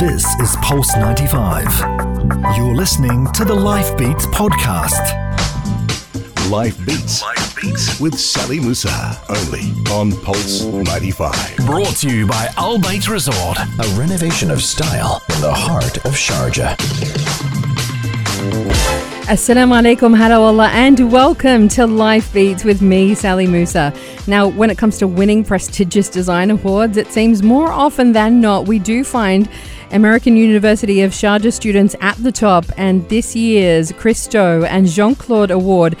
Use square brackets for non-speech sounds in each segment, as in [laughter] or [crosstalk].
This is Pulse 95. You're listening to the Life Beats podcast. Life Beats. Life Beats. With Sally Musa. Only on Pulse 95. Brought to you by Al Bayt Resort. A renovation of style in the heart of Sharjah. Assalamu alaikum, hello and welcome to Life Beats with me, Sally Musa. Now, when it comes to winning prestigious design awards, it seems more often than not we do find American University of Sharjah students at the top, and this year's Christo and Jeanne-Claude Award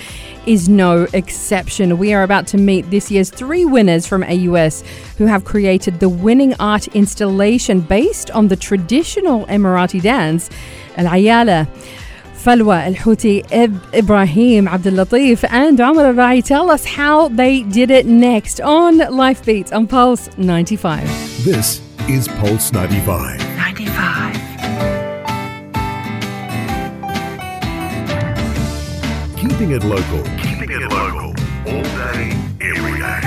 is no exception. We are about to meet this year's three winners from AUS who have created the winning art installation based on the traditional Emirati dance, Al-ayyalah. Falwah Alhouti, Ibrahim Abdellatif, and Omer Al Raee tell us how they did it next on Life Beats on Pulse 95. This is Pulse 95. 95. Keeping it local. Keeping it local. All day, every day.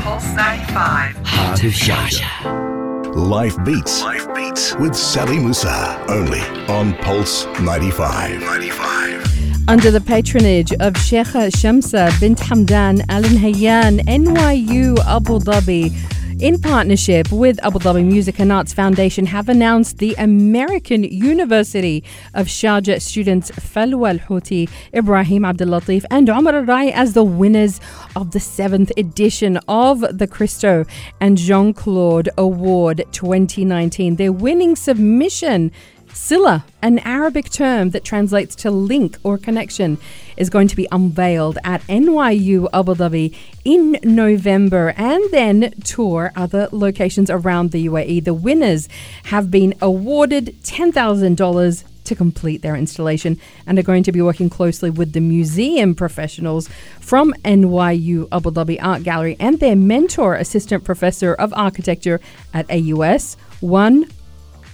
Pulse 95. Heart of Sharjah. Life Beats. Life Beats. With Sally Musa. Only on Pulse 95. 95. Under the patronage of Sheikha Shamsa bint Hamdan Al Nahyan, NYU Abu Dhabi, in partnership with Abu Dhabi Music and Arts Foundation, have announced the American University of Sharjah students Falwah Alhouti, Ibrahim Abdellatif, and Omer Al Raee as the winners of the seventh edition of the Christo and Jeanne-Claude Award 2019. Their winning submission. Silla, an Arabic term that translates to link or connection, is going to be unveiled at NYU Abu Dhabi in November and then tour other locations around the UAE. The winners have been awarded $10,000 to complete their installation and are going to be working closely with the museum professionals from NYU Abu Dhabi Art Gallery and their mentor, assistant professor of architecture at AUS, Juan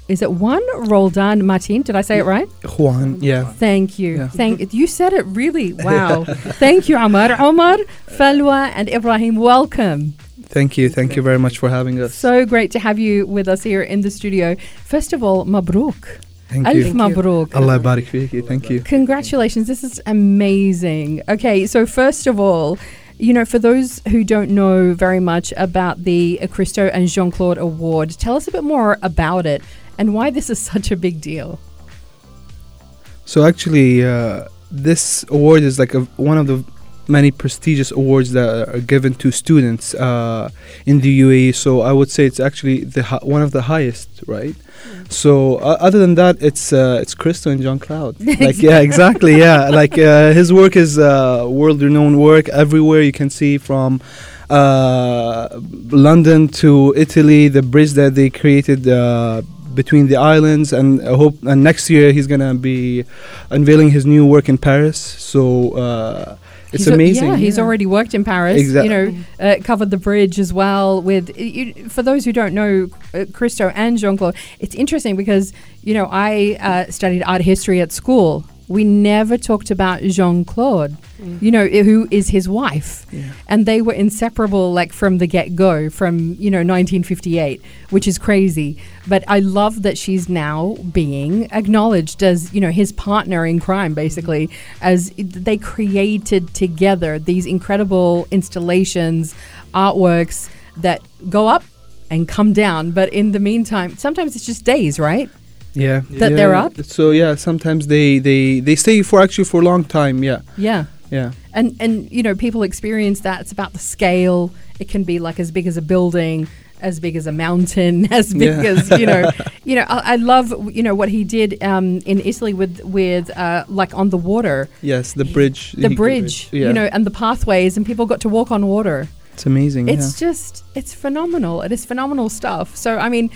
is it Juan Roldan Martin? Did I say it right? Juan, yeah. Thank you. Yeah. Thank you. You Said it really [laughs] wow. Thank you, Omer. Omer, Falwah, and Ibrahim. Welcome. Thank you. Thank you very much for having us. So great to have you with us here in the studio. First of all, Mabruk. Thank Alf you. Mabruk. Allah barik fiki. Thank you. Congratulations. This is amazing. Okay, so first of all, you know, for those who don't know very much about the Christo and Jeanne-Claude Award, tell us a bit more about it and why this is such a big deal. So actually, uh, this award is like a, one of the many prestigious awards that are given to students uh, in the UAE. So I would say it's actually the hi- one of the highest, right? So uh, other than that, it's uh, it's Christo and John Cloud. [laughs] Like yeah, exactly. Yeah, like uh, his work is uh, world-renowned work everywhere. You can see from uh, London to Italy, the bridge that they created. Between the islands, and I hope and next year he's gonna be unveiling his new work in Paris. So uh, it's He's a- amazing. yeah, he's already worked in Paris. Exact- You know, uh, covered the bridge as well. With you, for those who don't know, uh, Christo and Jeanne-Claude. It's interesting because you know I uh, studied art history at school. We never talked about Jeanne-Claude. Mm. You know, who is his wife, Yeah. and they were inseparable, like from the get go, from you know 1958, which is crazy. But I love that she's now being acknowledged as you know his partner in crime, basically, mm-hmm. as they created together these incredible installations, artworks that go up and come down. But in the meantime, sometimes it's just days, right? Yeah that yeah. they're up? So yeah, sometimes they they they stay for actually for a long time. Yeah, Yeah. yeah. and and you know people experience that it's about the scale it can be like as big as a building as big as a mountain [laughs] as big Yeah. as you know [laughs] you know I, I love you know what he did um, in italy with with uh, like on the water Yes, the bridge. the he- bridge Yeah, you know and the pathways and people got to walk on water it's amazing. it's just it's phenomenal it is phenomenal stuff so i mean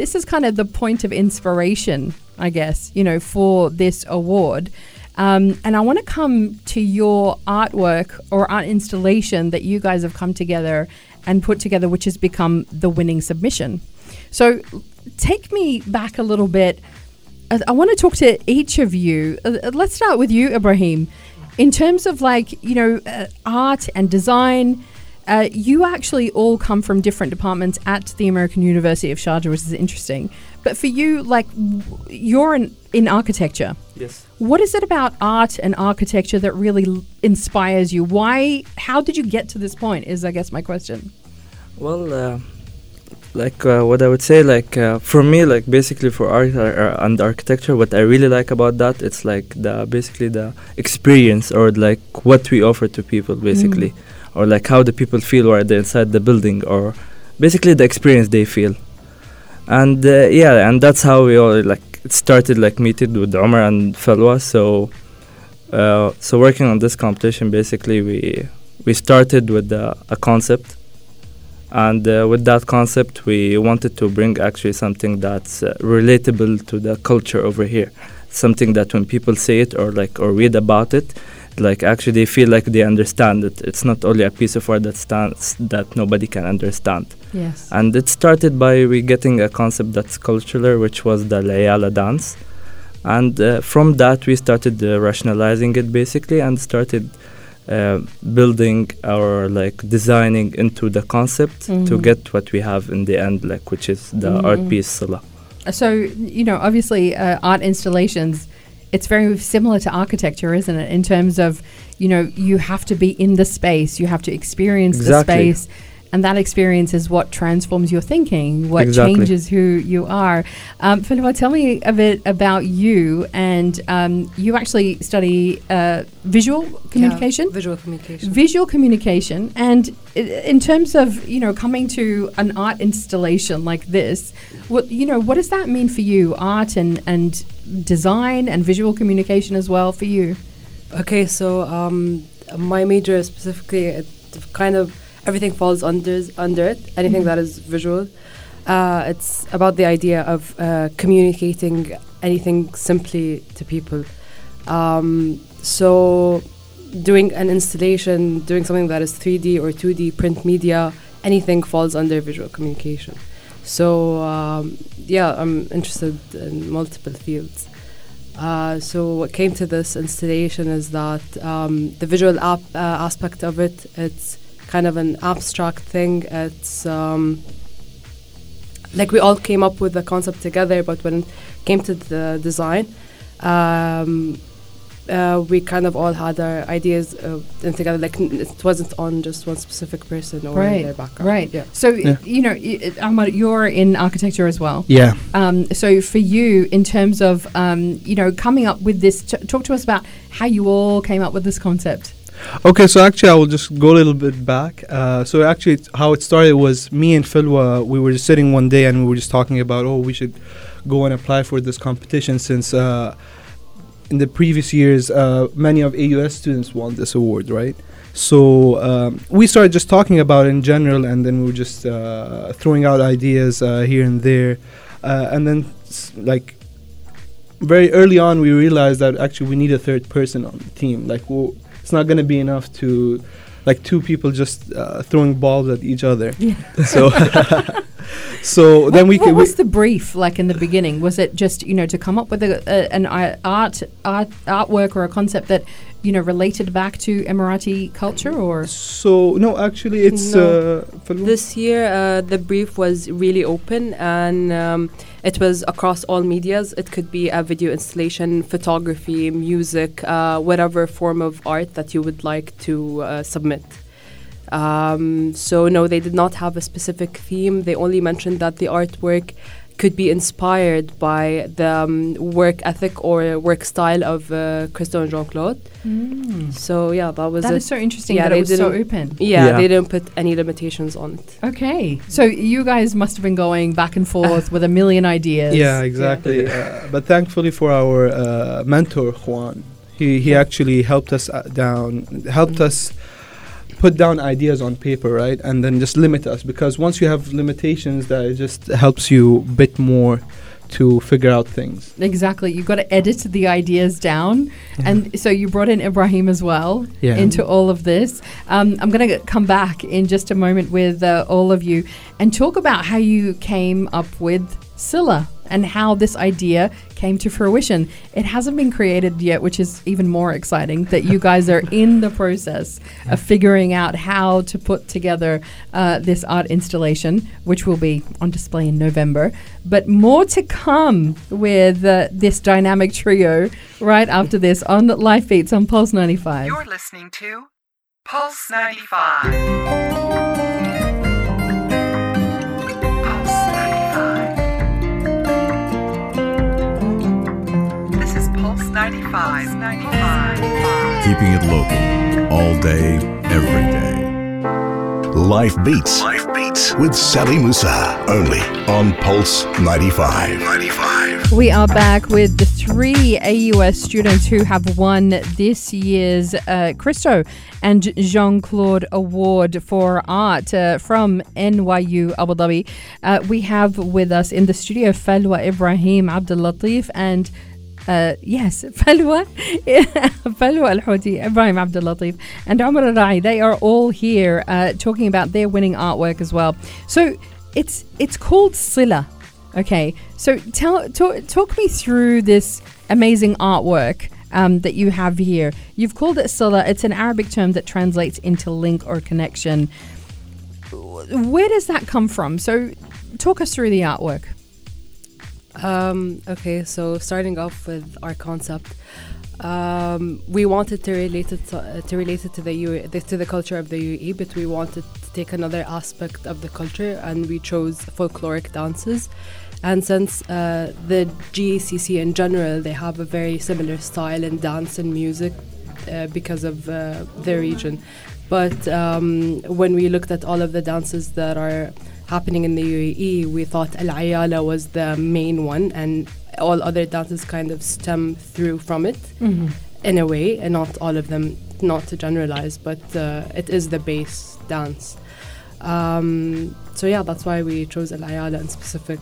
this is kind of the point of inspiration i guess you know for this award um, and i want to come to your artwork or art installation that you guys have come together and put together which has become the winning submission so take me back a little bit I, want to talk to each of you. Uh, uh, let's start with you, Ibrahim. In terms of like you know uh, art and design, Uh, you actually all come from different departments at the American University of Sharjah, which is interesting. But for you, like, you're in, in architecture. Yes. What is it about art and architecture that really l- inspires you? Why? How did you get to this point? Is I guess my question. Well, uh, like uh, what I would say, like uh, for me, like basically for art uh, uh, and architecture, what I really like about that, it's like the basically the experience or like what we offer to people, basically, or like how the people feel while they're inside the building, or basically the experience they feel. And uh, yeah, and that's how we all like started like meeting with Omer and Falwah. So, uh, so working on this competition, basically we we started with uh, a concept and uh, with that concept we wanted to bring actually something that's uh, relatable to the culture over here something that when people say it or like or read about it like actually they feel like they understand it it's not only a piece of art that stands that nobody can understand Yes. and it started by we getting a concept that's cultural which was the layala dance and uh, from that we started uh, rationalizing it basically and started uh, building our like designing into the concept to Mhm. get what we have in the end like which is the Mhm. art piece Silla. So you know, obviously, uh, art installations. It's very similar to architecture, isn't it? In terms of, you know, you have to be in the space, you have to experience Exactly. the space, and that experience is what transforms your thinking, what Exactly. changes who you are. Um, Falwah, tell me a bit about you. And um, you actually study uh, visual communication. Yeah, visual communication. visual communication and i- in terms of you know coming to an art installation like this what you know what does that mean for you art and and design and visual communication as well for you Okay, so um, my major specifically, it kind of everything falls under under it. Anything Mhm. that is visual. Uh, it's about the idea of uh, communicating anything simply to people. Um, so, doing an installation, doing something that is 3D or 2D print media, anything falls under visual communication. So, um, yeah, I'm interested in multiple fields. Uh, so what came to this installation is that um, the visual ap- uh, aspect of it, it's kind of an abstract thing. It's um, like we all came up with the concept together, but when it came to the design, um, uh, we kind of all had our ideas uh, in together. Like it wasn't on just one specific person or Right, their background. right Yeah. so Yeah. you know y- Ahmad, you're in architecture as well Yeah. um, so for you in terms of um, you know coming up with this t- talk to us about how you all came up with this concept Okay, so actually, I will just go a little bit back. Uh, so actually, how it started was me and Falwah. We were just sitting one day and we were just talking about, oh, we should go and apply for this competition since uh, in the previous years, uh, many of AUS students won this award, right? So um, we started just talking about in general, and then we were just uh, throwing out ideas uh, here and there, uh, and then like very early on, we realized that actually we need a third person on the team. Like, we it's not going to be enough to, like, two people just uh, throwing balls at each other. Yeah. [laughs] So, [laughs] so then what, we what could. we- was the brief like in the beginning? Was it just you know to come up with a, a, an art art artwork or a concept that you know related back to Emirati culture or so no, actually, it's No. uh, This year, uh, the brief was really open and um, it was across all medias. It could be a video installation, photography, music, uh, whatever form of art that you would like to uh, submit. Um, so, no, they did not have a specific theme. They only mentioned that the artwork could be inspired by the um, work ethic or work style of uh, Christo and Jeanne-Claude. So, yeah, that was that it. is so interesting Yeah, that it they was so didn't- open. yeah, Yeah. they didn't put any limitations on it. Okay, so you guys must have been going back and forth [laughs] with a million ideas. Yeah, exactly. uh, but thankfully for our uh, mentor Juan, he he actually helped us uh, down, helped Mm. us put down ideas on paper, right, and then just limit us because once you have limitations, that it just helps you a bit more to figure out things. Exactly. You've got to edit the ideas down. And so you brought in Ibrahim as well Yeah. into all of this. Um, I'm going to come back in just a moment with uh, all of you and talk about how you came up with Silla and how this idea came to fruition. It hasn't been created yet, which is even more exciting that you guys are in the process of figuring out how to put together uh, this art installation, which will be on display in November. But more to come with uh, this dynamic trio right after this on Life Beats on Pulse 95. You're listening to Pulse 95. 95. 95. Keeping it local. All day, every day. Life Beats. Life Beats. With Sally Musa. Only on Pulse 95. 95. We are back with the three AUS students who have won this year's uh, Christo and Jeanne-Claude Award for Art uh, from NYU Abu Dhabi. Uh, we have with us in the studio Falwah Ibrahim Abdellatif and yes, [laughs] Falwah, [laughs] Falwah Alhouti, Ibrahim Abdellatif, and Omer Raee. They are all here uh, talking about their winning artwork as well. So it's it's called Silla. Okay, so tell talk, talk me through this amazing artwork um, that you have here. You've called it Silla. It's an Arabic term that translates into link or connection. Where does that come from? So talk us through the artwork. Um, okay, so starting off with our concept, um, we wanted to relate it to, uh, to relate it to the, UAE, to the culture of the UAE, but we wanted to take another aspect of the culture, and we chose folkloric dances. And since uh, the GCC in general, they have a very similar style in dance and music uh, because of uh, their region. But um, when we looked at all of the dances that are happening in the UAE, we thought Al-ayyalah was the main one, and all other dances kind of stem through from it in a way, and not all of them, not to generalize, but uh, it is the base dance. Um, so yeah, that's why we chose Al-ayyalah in specific.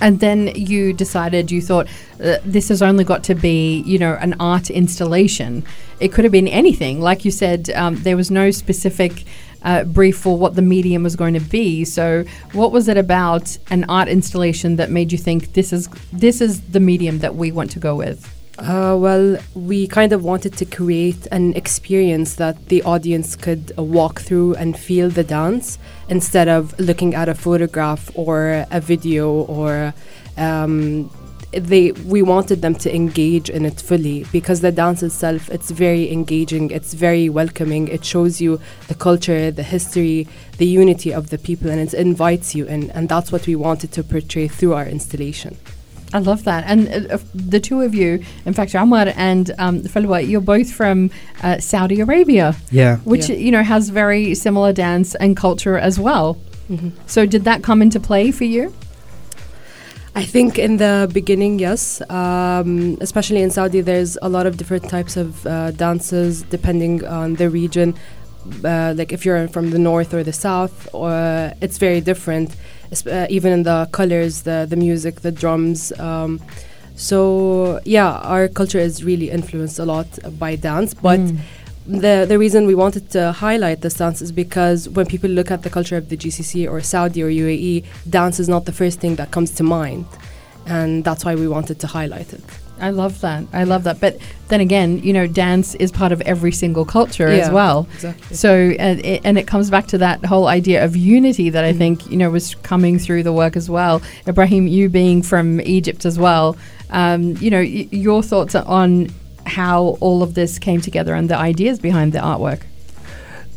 And then you decided, you thought, uh, this has only got to be, you know, an art installation. It could have been anything. Like you said, um, there was no specific uh, brief for what the medium was going to be. So, what was it about an art installation that made you think this is this is the medium that we want to go with? Uh, well, we kind of wanted to create an experience that the audience could uh, walk through and feel the dance instead of looking at a photograph or a video or um, they we wanted them to engage in it fully because the dance itself it's very engaging it's very welcoming it shows you the culture the history the unity of the people and it invites you in and that's what we wanted to portray through our installation I love that. And uh, uh, the two of you, in fact, Omer and um, Falwah, you're both from uh, Saudi Arabia, Yeah. which, Yeah. you know, has very similar dance and culture as well. Mhm. So, did that come into play for you? I think in the beginning, yes. Um, especially in Saudi, there's a lot of different types of uh, dances depending on the region. Uh, like if you're from the north or the south, or it's very different. Uh, even in the colors, the the music, the drums. Um, so yeah, our culture is really influenced a lot by dance, but Mm. The the reason we wanted to highlight this dance is because when people look at the culture of the GCC or Saudi or UAE, dance is not the first thing that comes to mind, and that's why we wanted to highlight it. I love that. I love that. But then again, you know, dance is part of every single culture as well. Exactly. So, and it, and it comes back to that whole idea of unity that I Mhm. think, you know, was coming through the work as well. Ibrahim, you being from Egypt as well, um, you know, y- your thoughts on how all of this came together and the ideas behind the artwork.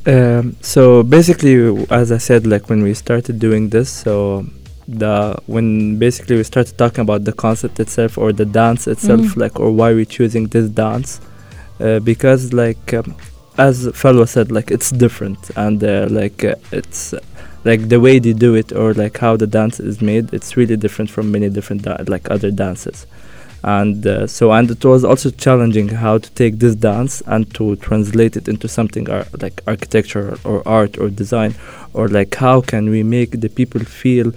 Um, so basically, as I said, like when we started doing this, so the when basically we started talking about the concept itself or the dance itself, Mm. like or why we're choosing this dance, uh, because like um, as fellow said, like it's different and uh, like uh, it's like the way they do it or like how the dance is made, it's really different from many different da- like other dances and uh, so and it was also challenging how to take this dance and to translate it into something ar- like architecture or art or design or like how can we make the people feel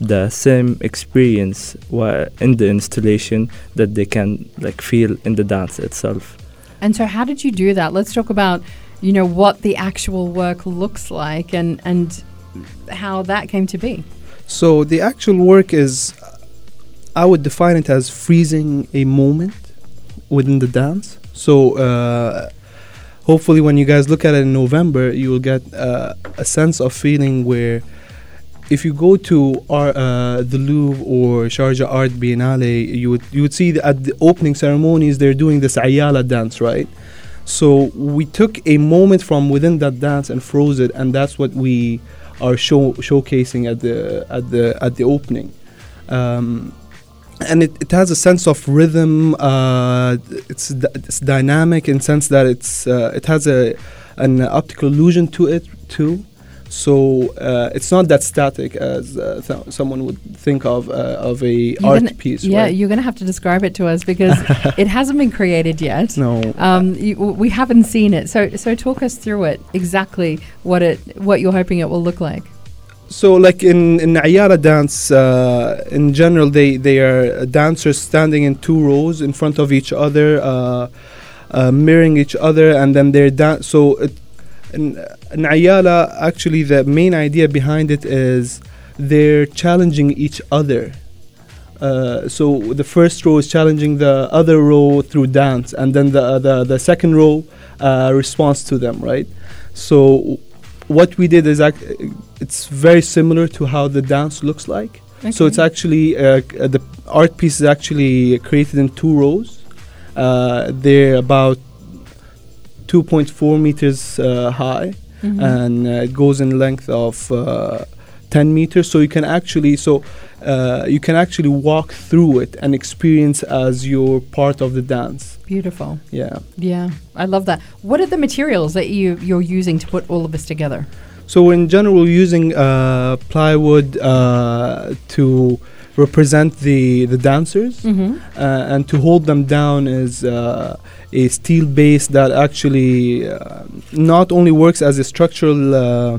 the same experience wha- in the installation that they can like feel in the dance itself And so, how did you do that? Let's talk about, you know, what the actual work looks like and and how that came to be. So the actual work is, I would define it as freezing a moment within the dance. So uh, hopefully, when you guys look at it in November, you will get uh, a sense of feeling where if you go to our, uh, the Louvre or Sharjah Art Biennale, you would you would see that at the opening ceremonies they're doing this ayyalah dance, right? So we took a moment from within that dance and froze it, and that's what we are show, showcasing at the at the at the opening. Um, and it, it has a sense of rhythm. Uh, it's it's dynamic in sense that it's uh, it has a an optical illusion to it too. So uh, it's not that static as uh, th- someone would think of uh, of a You're art gonna- piece. Yeah, right? you're going to have to describe it to us because [laughs] it hasn't been created yet. no. Um, you, we haven't seen it, so so talk us through it exactly what it what you're hoping it will look like. So, like in in Ayyalah dance, uh, in general, they they are dancers standing in two rows in front of each other, uh, uh, mirroring each other, and then they're dan- So, it, in, in Ayyalah, actually, the main idea behind it is they're challenging each other. Uh, so the first row is challenging the other row through dance, and then the the, the second row uh, responds to them, right? So what we did is act- it's very similar to how the dance looks like. So it's actually uh, c- the art piece is actually created in two rows. Uh, they're about 2.4 meters uh, high, Mhm. and uh, it goes in length of uh, 10 meters. So you can actually so uh, you can actually walk through it and experience as you're part of the dance. Beautiful. Yeah. Yeah, I love that. What are the materials that you you're using to put all of this together? So in general, we're using uh, plywood uh, to represent the the dancers, Mm-hmm. uh, and to hold them down is uh, a steel base that actually uh, not only works as a structural uh,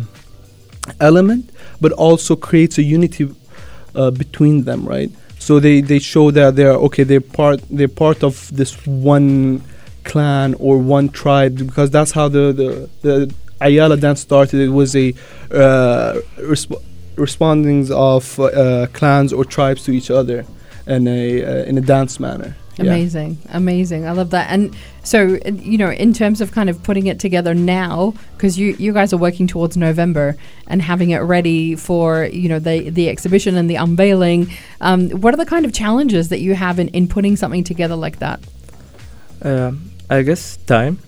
element, but also creates a unity uh, between them. Right. So they, they show that they're okay. They're part they're part of this one clan or one tribe because that's how the the, the Ayyalah dance started. It was a uh, resp- respondings of uh, clans or tribes to each other in a uh, in a dance manner. Yeah. Amazing, amazing. I love that. And so, you know, in terms of kind of putting it together now, because you you guys are working towards November and having it ready for you know the the exhibition and the unveiling. Um, what are the kind of challenges that you have in in putting something together like that? Um, I guess time.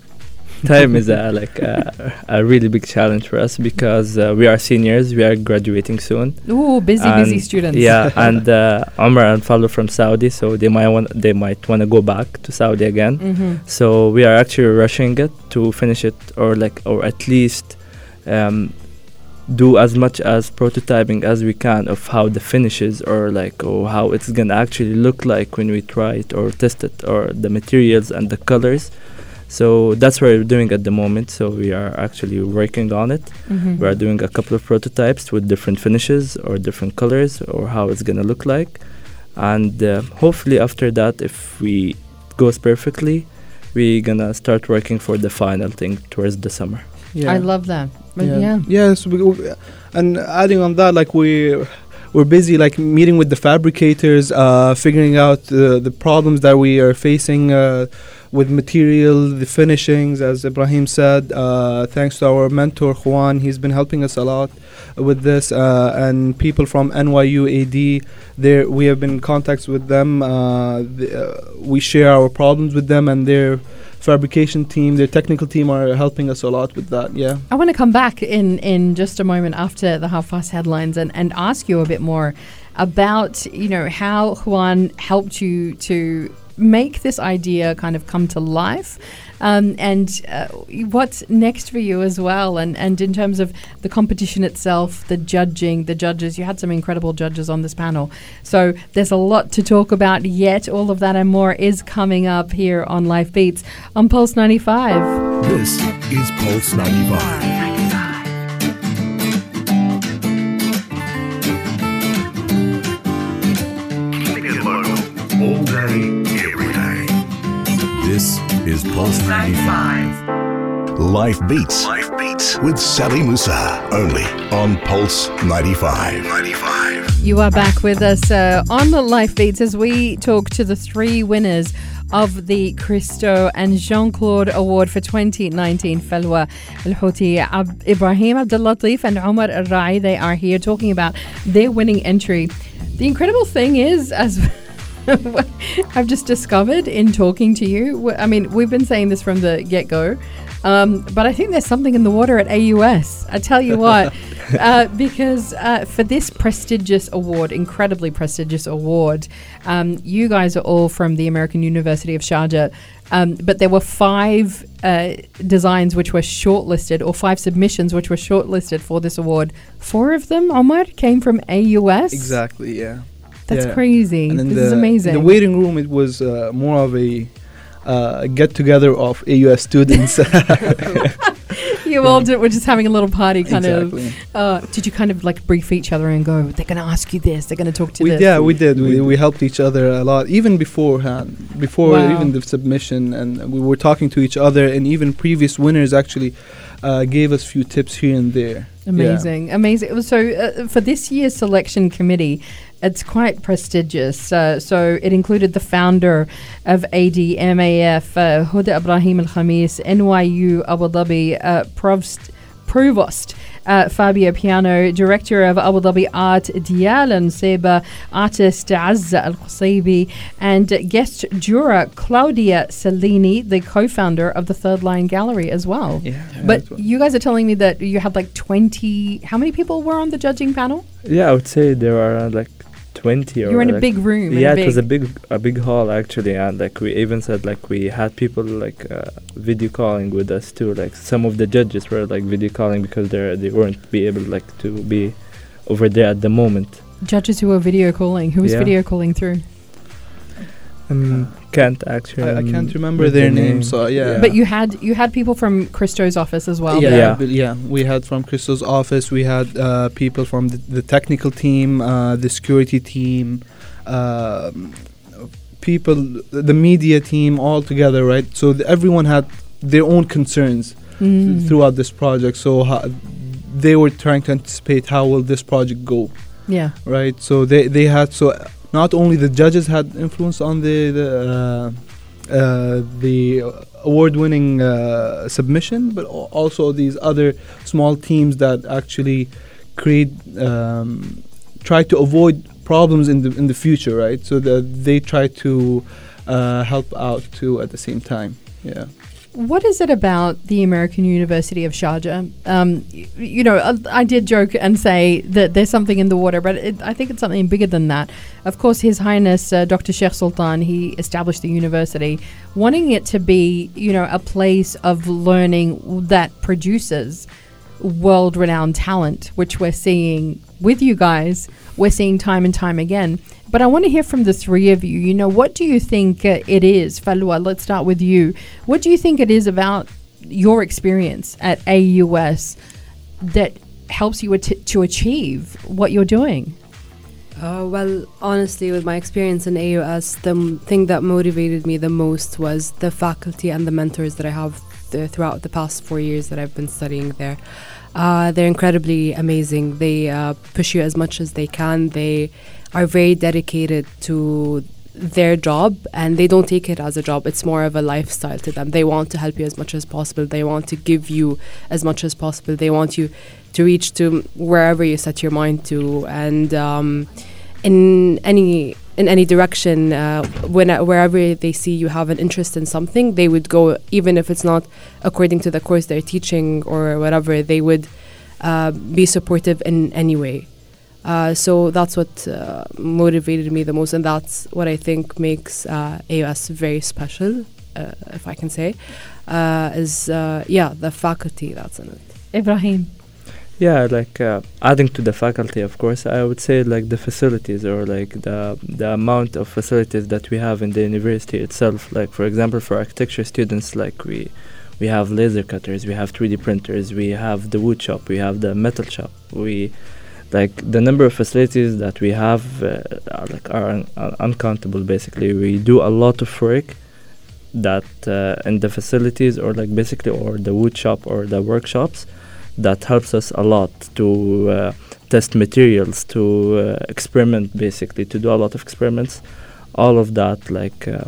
Time is a, like a, a really big challenge for us because uh, we are seniors. We are graduating soon. Ooh, busy, busy students. Yeah, [laughs] and uh, Omer and Falwah from Saudi, so they might want they might want to go back to Saudi again. Mm-hmm. So we are actually rushing it to finish it, or like, or at least um, do as much as prototyping as we can of how the finishes, or like, or how it's gonna actually look like when we try it or test it, or the materials and the colors. So that's what we're doing at the moment. So we are actually working on it. Mm-hmm. We are doing a couple of prototypes with different finishes or different colors or how it's gonna look like, and uh, hopefully after that, if we it goes perfectly, we're gonna start working for the final thing towards the summer. Yeah. I love that. But yeah. Yes, we, we- and adding on that, like we we're busy like meeting with the fabricators, uh, figuring out the the problems that we are facing uh, with material, the finishings, as Ibrahim said. Uh, thanks to our mentor Juan, he's been helping us a lot with this, uh, and people from NYU AD. There, we have been in contacts with them. Uh, the, uh, we share our problems with them, and their fabrication team, their technical team, are helping us a lot with that. Yeah. I want to come back in, in just a moment after the half past headlines and, and ask you a bit more about you know how Juan helped you to make this idea kind of come to life um, and uh, what's next for you as well and, and in terms of the competition itself the judging the judges you had some incredible judges on this panel. So there's a lot to talk about yet. All of that and more is coming up here on life beats on pulse 95 This is Pulse 95. Is Pulse 95. 95. Life Beats. Life Beats with Sally Musa. Only on Pulse 95. 95. You are back with us uh, on the Life Beats as we talk to the three winners of the Christo and Jeanne-Claude Award for 2019 Falwa Al Houthi, Ab- Ibrahim Abdellatif, and Omer Al Raee. They are here talking about their winning entry. The incredible thing is, as [laughs] [laughs] I've just discovered in talking to you, I mean, we've been saying this from the get go. Um, but I think there's something in the water at AUS. I tell you what, [laughs] uh, because uh, for this prestigious award, incredibly prestigious award, um, you guys are all from the American University of Sharjah. Um, but there were five uh, designs which were shortlisted, or five submissions which were shortlisted for this award. Four of them, Omer, came from AUS. Exactly. Yeah. That's Yeah. crazy. And This the, is amazing. The waiting room, it was uh, more of a uh, get together of AUS students. [laughs] [laughs] you all did, were just having a little party, kind exactly. of. Uh, did you kind of like brief each other and go, they're going to ask you this, they're going to talk to We, this? yeah, we did. We, we helped each other a lot, even beforehand, before Wow. even the submission, and we were talking to each other. And even previous winners actually uh, gave us few tips here and there. Yeah. Amazing, amazing. So uh, for this year's selection committee, it's quite prestigious. Uh, so it included the founder of ADMAF, uh, Huda Ibrahim Al Khamis, NYU Abu Dhabi uh, Provost uh, Fabio Piano, director of Abu Dhabi Art Dyala Nusseibeh, artist Azza Al Qubaisi, and guest juror Claudia Cellini, the co founder of the Third Line Gallery as well. Yeah. But you guys are telling me that you had like 20. How many people were on the judging panel? Yeah, I would say there are uh, like 20 or You were in a big room. yeah a it was a big, big a big hall actually and like we even said like we had people like uh, video calling with us too like some of the judges were like video calling because they they weren't be able like to be over there at the moment judges who were video calling. Who was Yeah. video calling through? Um, can't actually I, I can't remember the their name. names. So yeah. But you had you had people from Christo's office as well. yeah, Yeah. but yeah. We had from Christo's office. We had uh, people from the, the technical team, uh, the security team, um people, the media team, all together, right? So th- everyone had their own concerns Mm. throughout this project. So ho- they were trying to anticipate how will this project go, Yeah. right? So they they had so not only the judges had influence on the the uh, uh, the award-winning uh, submission, but also these other small teams that actually create um, try to avoid problems in the in the future, right? So that they try to uh, help out too at the same time. Yeah. What is it about the American University of Sharjah? Um, y- you know, uh, I did joke and say that there's something in the water, but it, I think it's something bigger than that. Of course, His Highness uh, Dr. Sheikh Sultan, he established the university, wanting it to be, you know, a place of learning that produces world renowned talent, which we're seeing with you guys. We're seeing time and time again. But I want to hear from the three of you. You know, what do you think uh, it is? Falwah? let's start with you. What do you think it is about your experience at AUS that helps you at- to achieve what you're doing? Uh, well, honestly, with my experience in AUS, the m- thing that motivated me the most was the faculty and the mentors that I have th- throughout the past four years that I've been studying there. Uh, they're incredibly amazing. They uh, push you as much as they can. They are very dedicated to their job and they don't take it as a job. It's more of a lifestyle to them. They want to help you as much as possible. They want to give you as much as possible. They want you to reach to wherever you set your mind to. And um, in any in any direction, uh, when wherever they see you have an interest in something, they would go, even if it's not according to the course they're teaching or whatever. They would uh, be supportive in any way. Uh, so that's what uh, motivated me the most, and that's what I think makes uh, AUS very special, uh, if I can say, is yeah the faculty that's in it. Ibrahim. Yeah, like uh, adding to the faculty, of course, I would say like the facilities or like the the amount of facilities that we have in the university itself. Like for example, for architecture students, like we we have laser cutters, we have 3D printers, we have the wood shop, we have the metal shop. We like the number of facilities that we have uh, are like are un- un- uncountable. Basically, we do a lot of work that uh, in the facilities or like basically or the wood shop or the workshops that helps us a lot to uh, test materials, to uh, experiment, basically, to do a lot of experiments. All of that, like, uh,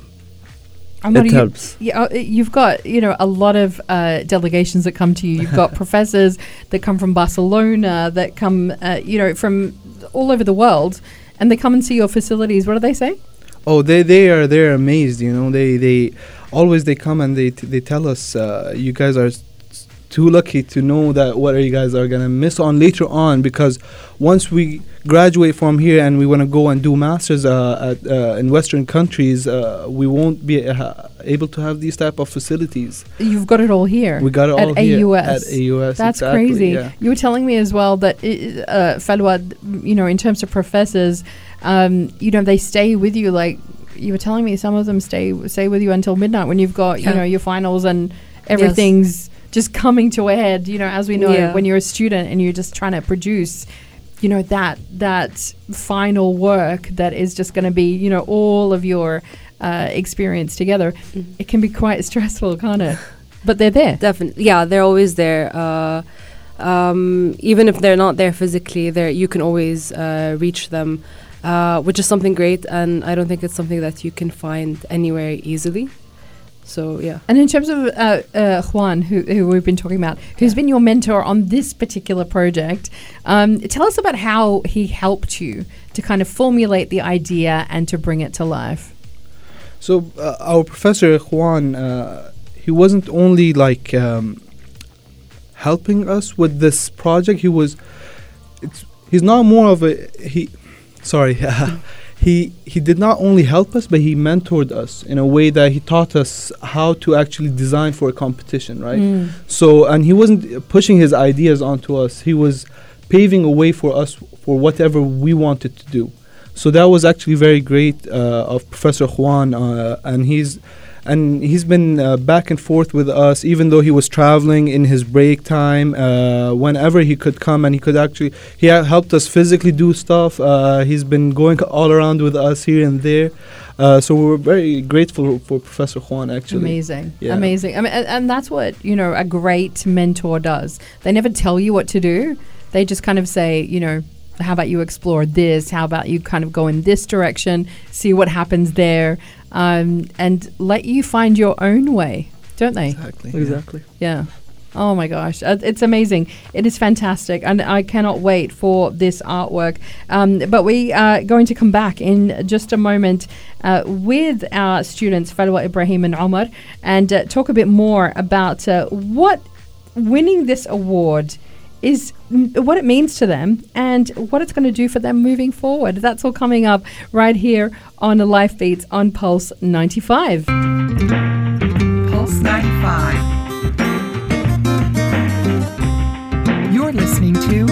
Omer, it you- helps. Yeah, uh, you've got you know a lot of uh, delegations that come to you. You've got [laughs] professors that come from Barcelona, that come uh, you know from all over the world, and they come and see your facilities. What do they say? Oh, they they are they're amazed. You know, they they always they come and they t- they tell us uh, you guys are s- too lucky to know that what are you guys are gonna miss on later on because once we graduate from here and we want to go and do masters uh, at, uh, in Western countries, uh, we won't be uh, able to have these type of facilities. You've got it all here. We got it At all here AUS. at AUS. That's exactly, crazy. Yeah. You were telling me as well that i- uh, Falwah, you know, in terms of professors, um, you know, they stay with you. Like you were telling me, some of them stay stay with you until midnight when you've got you know your finals and everything's just coming to a head. You know, as we know, Yeah. when you're a student and you're just trying to produce. You know that that final work that is just going to be you know all of your uh, experience together. Mm-hmm. It can be quite stressful, can't it? But they're there. Definitely, yeah, they're always there. Uh, um, even if they're not there physically, there you can always uh, reach them, uh, which is something great. And I don't think it's something that you can find anywhere easily. So yeah, And in terms of uh, uh, Juan, who, who we've been talking about, who's been your mentor on this particular project, um, tell us about how he helped you to kind of formulate the idea and to bring it to life. So uh, our professor Juan, uh, he wasn't only like um, helping us with this project. He was, it's he's not more of a he. Sorry, [laughs] he he did not only help us, but he mentored us in a way that he taught us how to actually design for a competition, right? Mm. So, and he wasn't pushing his ideas onto us. He was paving a way for us for whatever we wanted to do. So that was actually very great uh, of Professor Juan, uh, and he's and he's been uh, back and forth with us, even though he was traveling in his break time. Uh, whenever he could come, and he could actually he ha- helped us physically do stuff. Uh, he's been going all around with us here and there. Uh, so we're very grateful for Professor Juan. Actually, Amazing, Yeah. amazing. I mean, and, and that's what you know a great mentor does. They never tell you what to do. They just kind of say, you know, how about you explore this? How about you kind of go in this direction, see what happens there, um, and let you find your own way, don't they? exactly. yeah. Exactly. Yeah. Oh my gosh, uh, it's amazing. It is fantastic, and I cannot wait for this artwork. Um, but we are going to come back in just a moment uh, with our students, Falwah Ibrahim and Omer, and uh, talk a bit more about uh, what winning this award is what it means to them and what it's going to do for them moving forward. That's all coming up right here on the Life Beats on Pulse 95. Pulse 95. You're listening to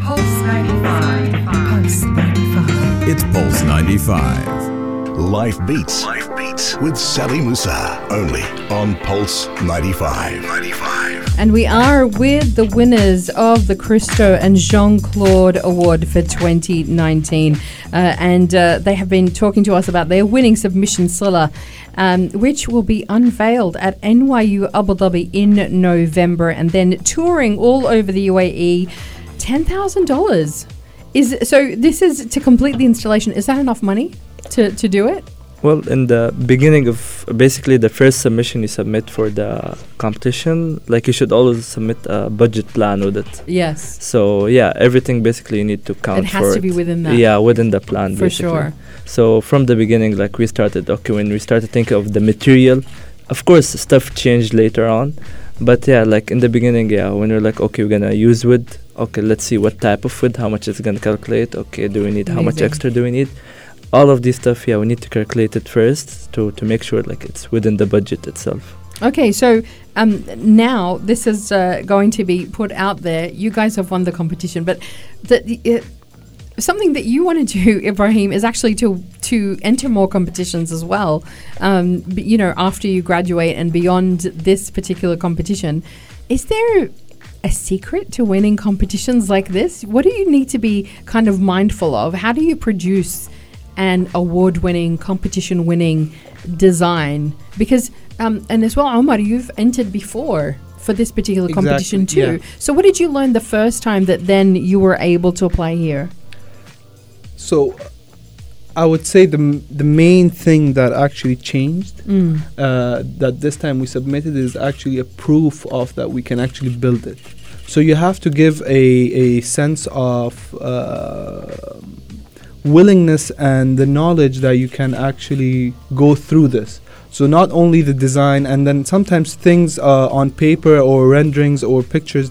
Pulse 95. Pulse 95. It's Pulse 95. Life Beats. Life Beats with Sally Musa. Only on Pulse 95. 95. And we are with the winners of the Christo and Jeanne-Claude Award for 2019. Uh, and uh, they have been talking to us about their winning submission, Silla, um, which will be unveiled at NYU Abu Dhabi in November and then touring all over the UAE. $10,000. Is so this is to complete the installation. Is that enough money to, to do it? Well, in the beginning of basically the first submission you submit for the competition, like you should always submit a budget plan with it. Yes. So yeah, everything basically you need to count It has for to be within that. Yeah, within the plan. For basically. sure. So from the beginning, like we started, okay, when we started thinking of the material, of course stuff changed later on, but yeah, like in the beginning, yeah, when we're like, okay, we're gonna use wood. Okay, let's see what type of wood, how much it's gonna calculate. Okay, do we need how much extra do we need? All of this stuff, yeah, we need to calculate it first to to make sure like it's within the budget itself. Okay, so um, now this is uh, going to be put out there. You guys have won the competition, but the, the, uh, something that you want to do, [laughs] Ibrahim, is actually to to enter more competitions as well. Um, b- you know, after you graduate and beyond this particular competition, is there a secret to winning competitions like this? What do you need to be kind of mindful of? How do you produce an award-winning, competition-winning design? Because um, and as well, Omer, you've entered before for this particular Exactly, competition too. yeah. So, what did you learn the first time that then you were able to apply here? So, I would say the m- the main thing that actually changed Mm. uh, that this time we submitted is actually a proof of that we can actually build it. So you have to give a, a sense of uh, willingness and the knowledge that you can actually go through this. So not only the design, and then sometimes things uh, on paper or renderings or pictures,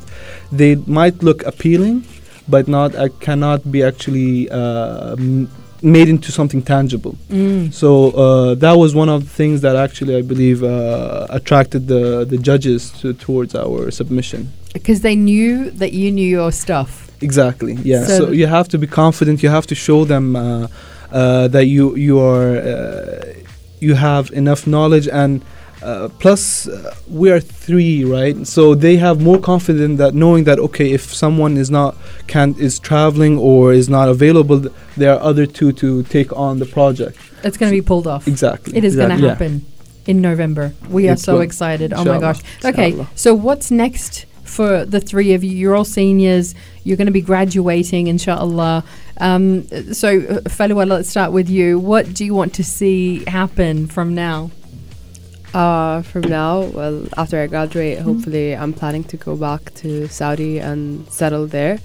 they might look appealing, but not uh, cannot be actually uh, m- made into something tangible. Mm. So uh, that was one of the things that actually I believe uh, attracted the the judges to, towards our submission. Because they knew that you knew your stuff. Exactly. Yeah. So So, you have to be confident. You have to show them uh, uh, that you you are uh, you have enough knowledge and. Uh, plus, uh, we are three, right? So they have more confidence that knowing that okay, if someone is not can is traveling or is not available, th- there are other two to take on the project. It's going to be pulled off. Exactly. It is going to Yeah. happen in November. We are so excited. Oh my gosh. Okay, Inshallah. so what's next for the three of you? You're all seniors. You're going to be graduating, inshallah. Um, so, uh, Falwah, let's start with you. What do you want to see happen from now? Uh, from now, well, after I graduate, hopefully I'm planning to go back to Saudi and settle there.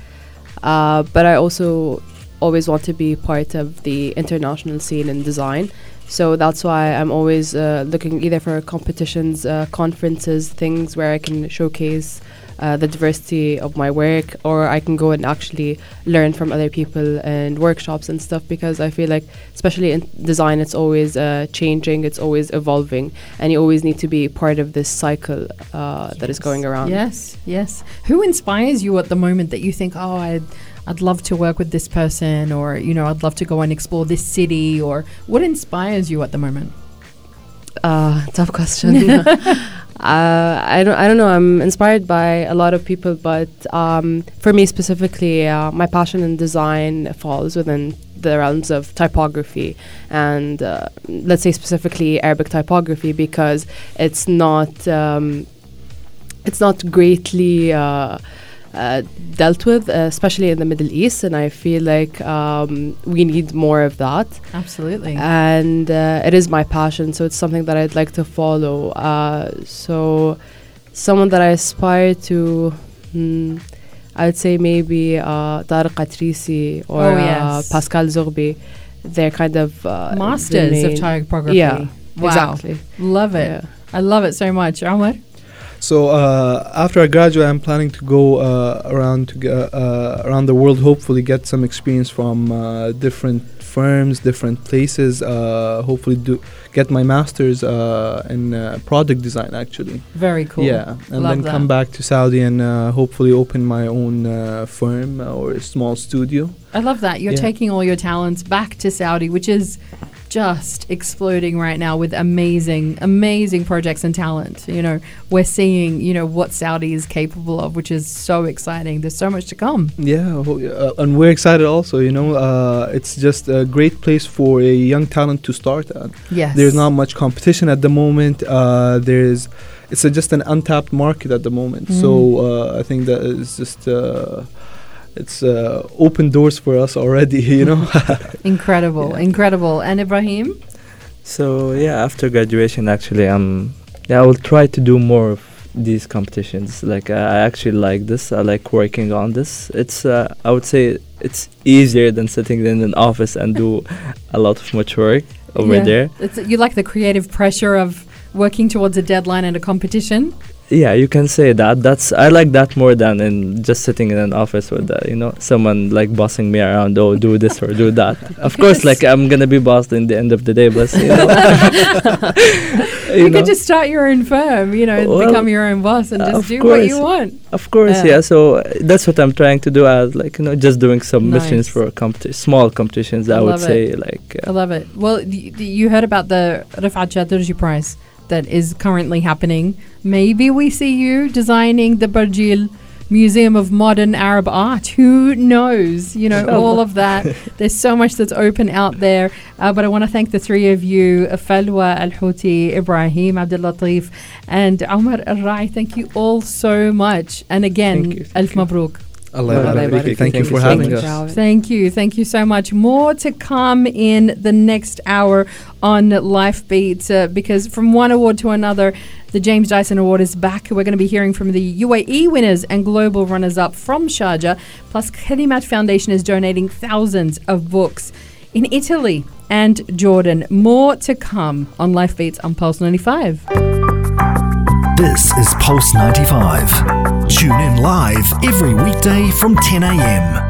Uh, but I also always want to be part of the international scene in design. So that's why I'm always uh, looking either for competitions, uh, conferences, things where I can showcase uh, the diversity of my work, or I can go and actually learn from other people and workshops and stuff. Because I feel like, especially in design, it's always uh, changing, it's always evolving, and you always need to be part of this cycle uh, that is going around. Yes, yes. Who inspires you at the moment that you think, oh, I'd, I'd love to work with this person, or, you know, I'd love to go and explore this city, or what inspires you at the moment? Uh, tough question. [laughs] [laughs] uh, I don't. I don't know. I'm inspired by a lot of people, but um, for me specifically, uh, my passion in design falls within the realms of typography, and uh, let's say specifically Arabic typography because it's not. Um, it's not greatly. Uh, dealt with, uh, especially in the Middle East, and I feel like um, we need more of that Absolutely. and uh, it is my passion so it's something that i'd like to follow uh, so someone that i aspire to hmm, i'd say maybe uh, Tarek Atrissi or Oh, uh, yes. pascal Zoghbi. they're kind of uh, Masters of typography. yeah Wow. exactly Love it. Yeah. I love it so much. Omer? So uh, after I graduate, I'm planning to go uh, around to g- uh, around the world. Hopefully, get some experience from uh, different firms, different places. Uh, hopefully, do get my master's uh, in uh, product design. Actually, Very cool. yeah, and Love then that. come back to Saudi and uh, hopefully open my own uh, firm or a small studio. I love that. You're Yeah. taking all your talents back to Saudi, which is just exploding right now with amazing, amazing projects and talent. You know, we're seeing, you know, what Saudi is capable of, which is so exciting. There's so much to come. Yeah, uh, and we're excited also. You know, uh, it's just a great place for a young talent to start at. Yes. There's not much competition at the moment. Uh, there's it's a, just an untapped market at the moment. Mm. So uh, I think that is just uh, it's uh, open doors for us already. [laughs] You know. [laughs] incredible, Yeah. incredible. And Ibrahim? So yeah, after graduation, actually, um, yeah, I will try to do more of these competitions. Like I I actually like this. I like working on this. It's uh, I would say it's easier than sitting in an office and do [laughs] a lot of much work over Yeah. there. It's, you like the creative pressure of working towards a deadline and a competition? Yeah, you can say that. That's I like that more than in just sitting in an office with uh, you know someone like bossing me around. Oh, do this or do that. [laughs] Of course, like I'm gonna be bossed in the end of the day, but you know, [laughs] You, know. could just start your own firm, you know, Well, become your own boss and just do what you want. Of course, Yeah. yeah. So uh, that's what I'm trying to do. As like you know, just doing submissions Nice. for competi- small competitions. I, I would say like uh, I love it. Well, y- you heard about the Rifat Chadirji Prize that is currently happening. Maybe we see you designing the Barjeel Museum of Modern Arab Art. Who knows? You know, [laughs] all of that. There's so much that's open out there. Uh, but I want to thank the three of you, Falwah Alhouti, Ibrahim Abdellatif, and Omer Al Raee. Thank you all so much. And again, Thank you, Alf thank you. Mabruk. Allah Allah Yabarak Yabarak. Fik. Thank you Thank for you having much. us. Thank you. Thank you so much. More to come in the next hour on Life Beats uh, because from one award to another, the James Dyson Award is back. We're going to be hearing from the UAE winners and global runners up from Sharjah. Plus, Kalimat Foundation is donating thousands of books in Italy and Jordan. More to come on Life Beats on Pulse 95. This is Pulse 95. Tune in live every weekday from 10 a.m.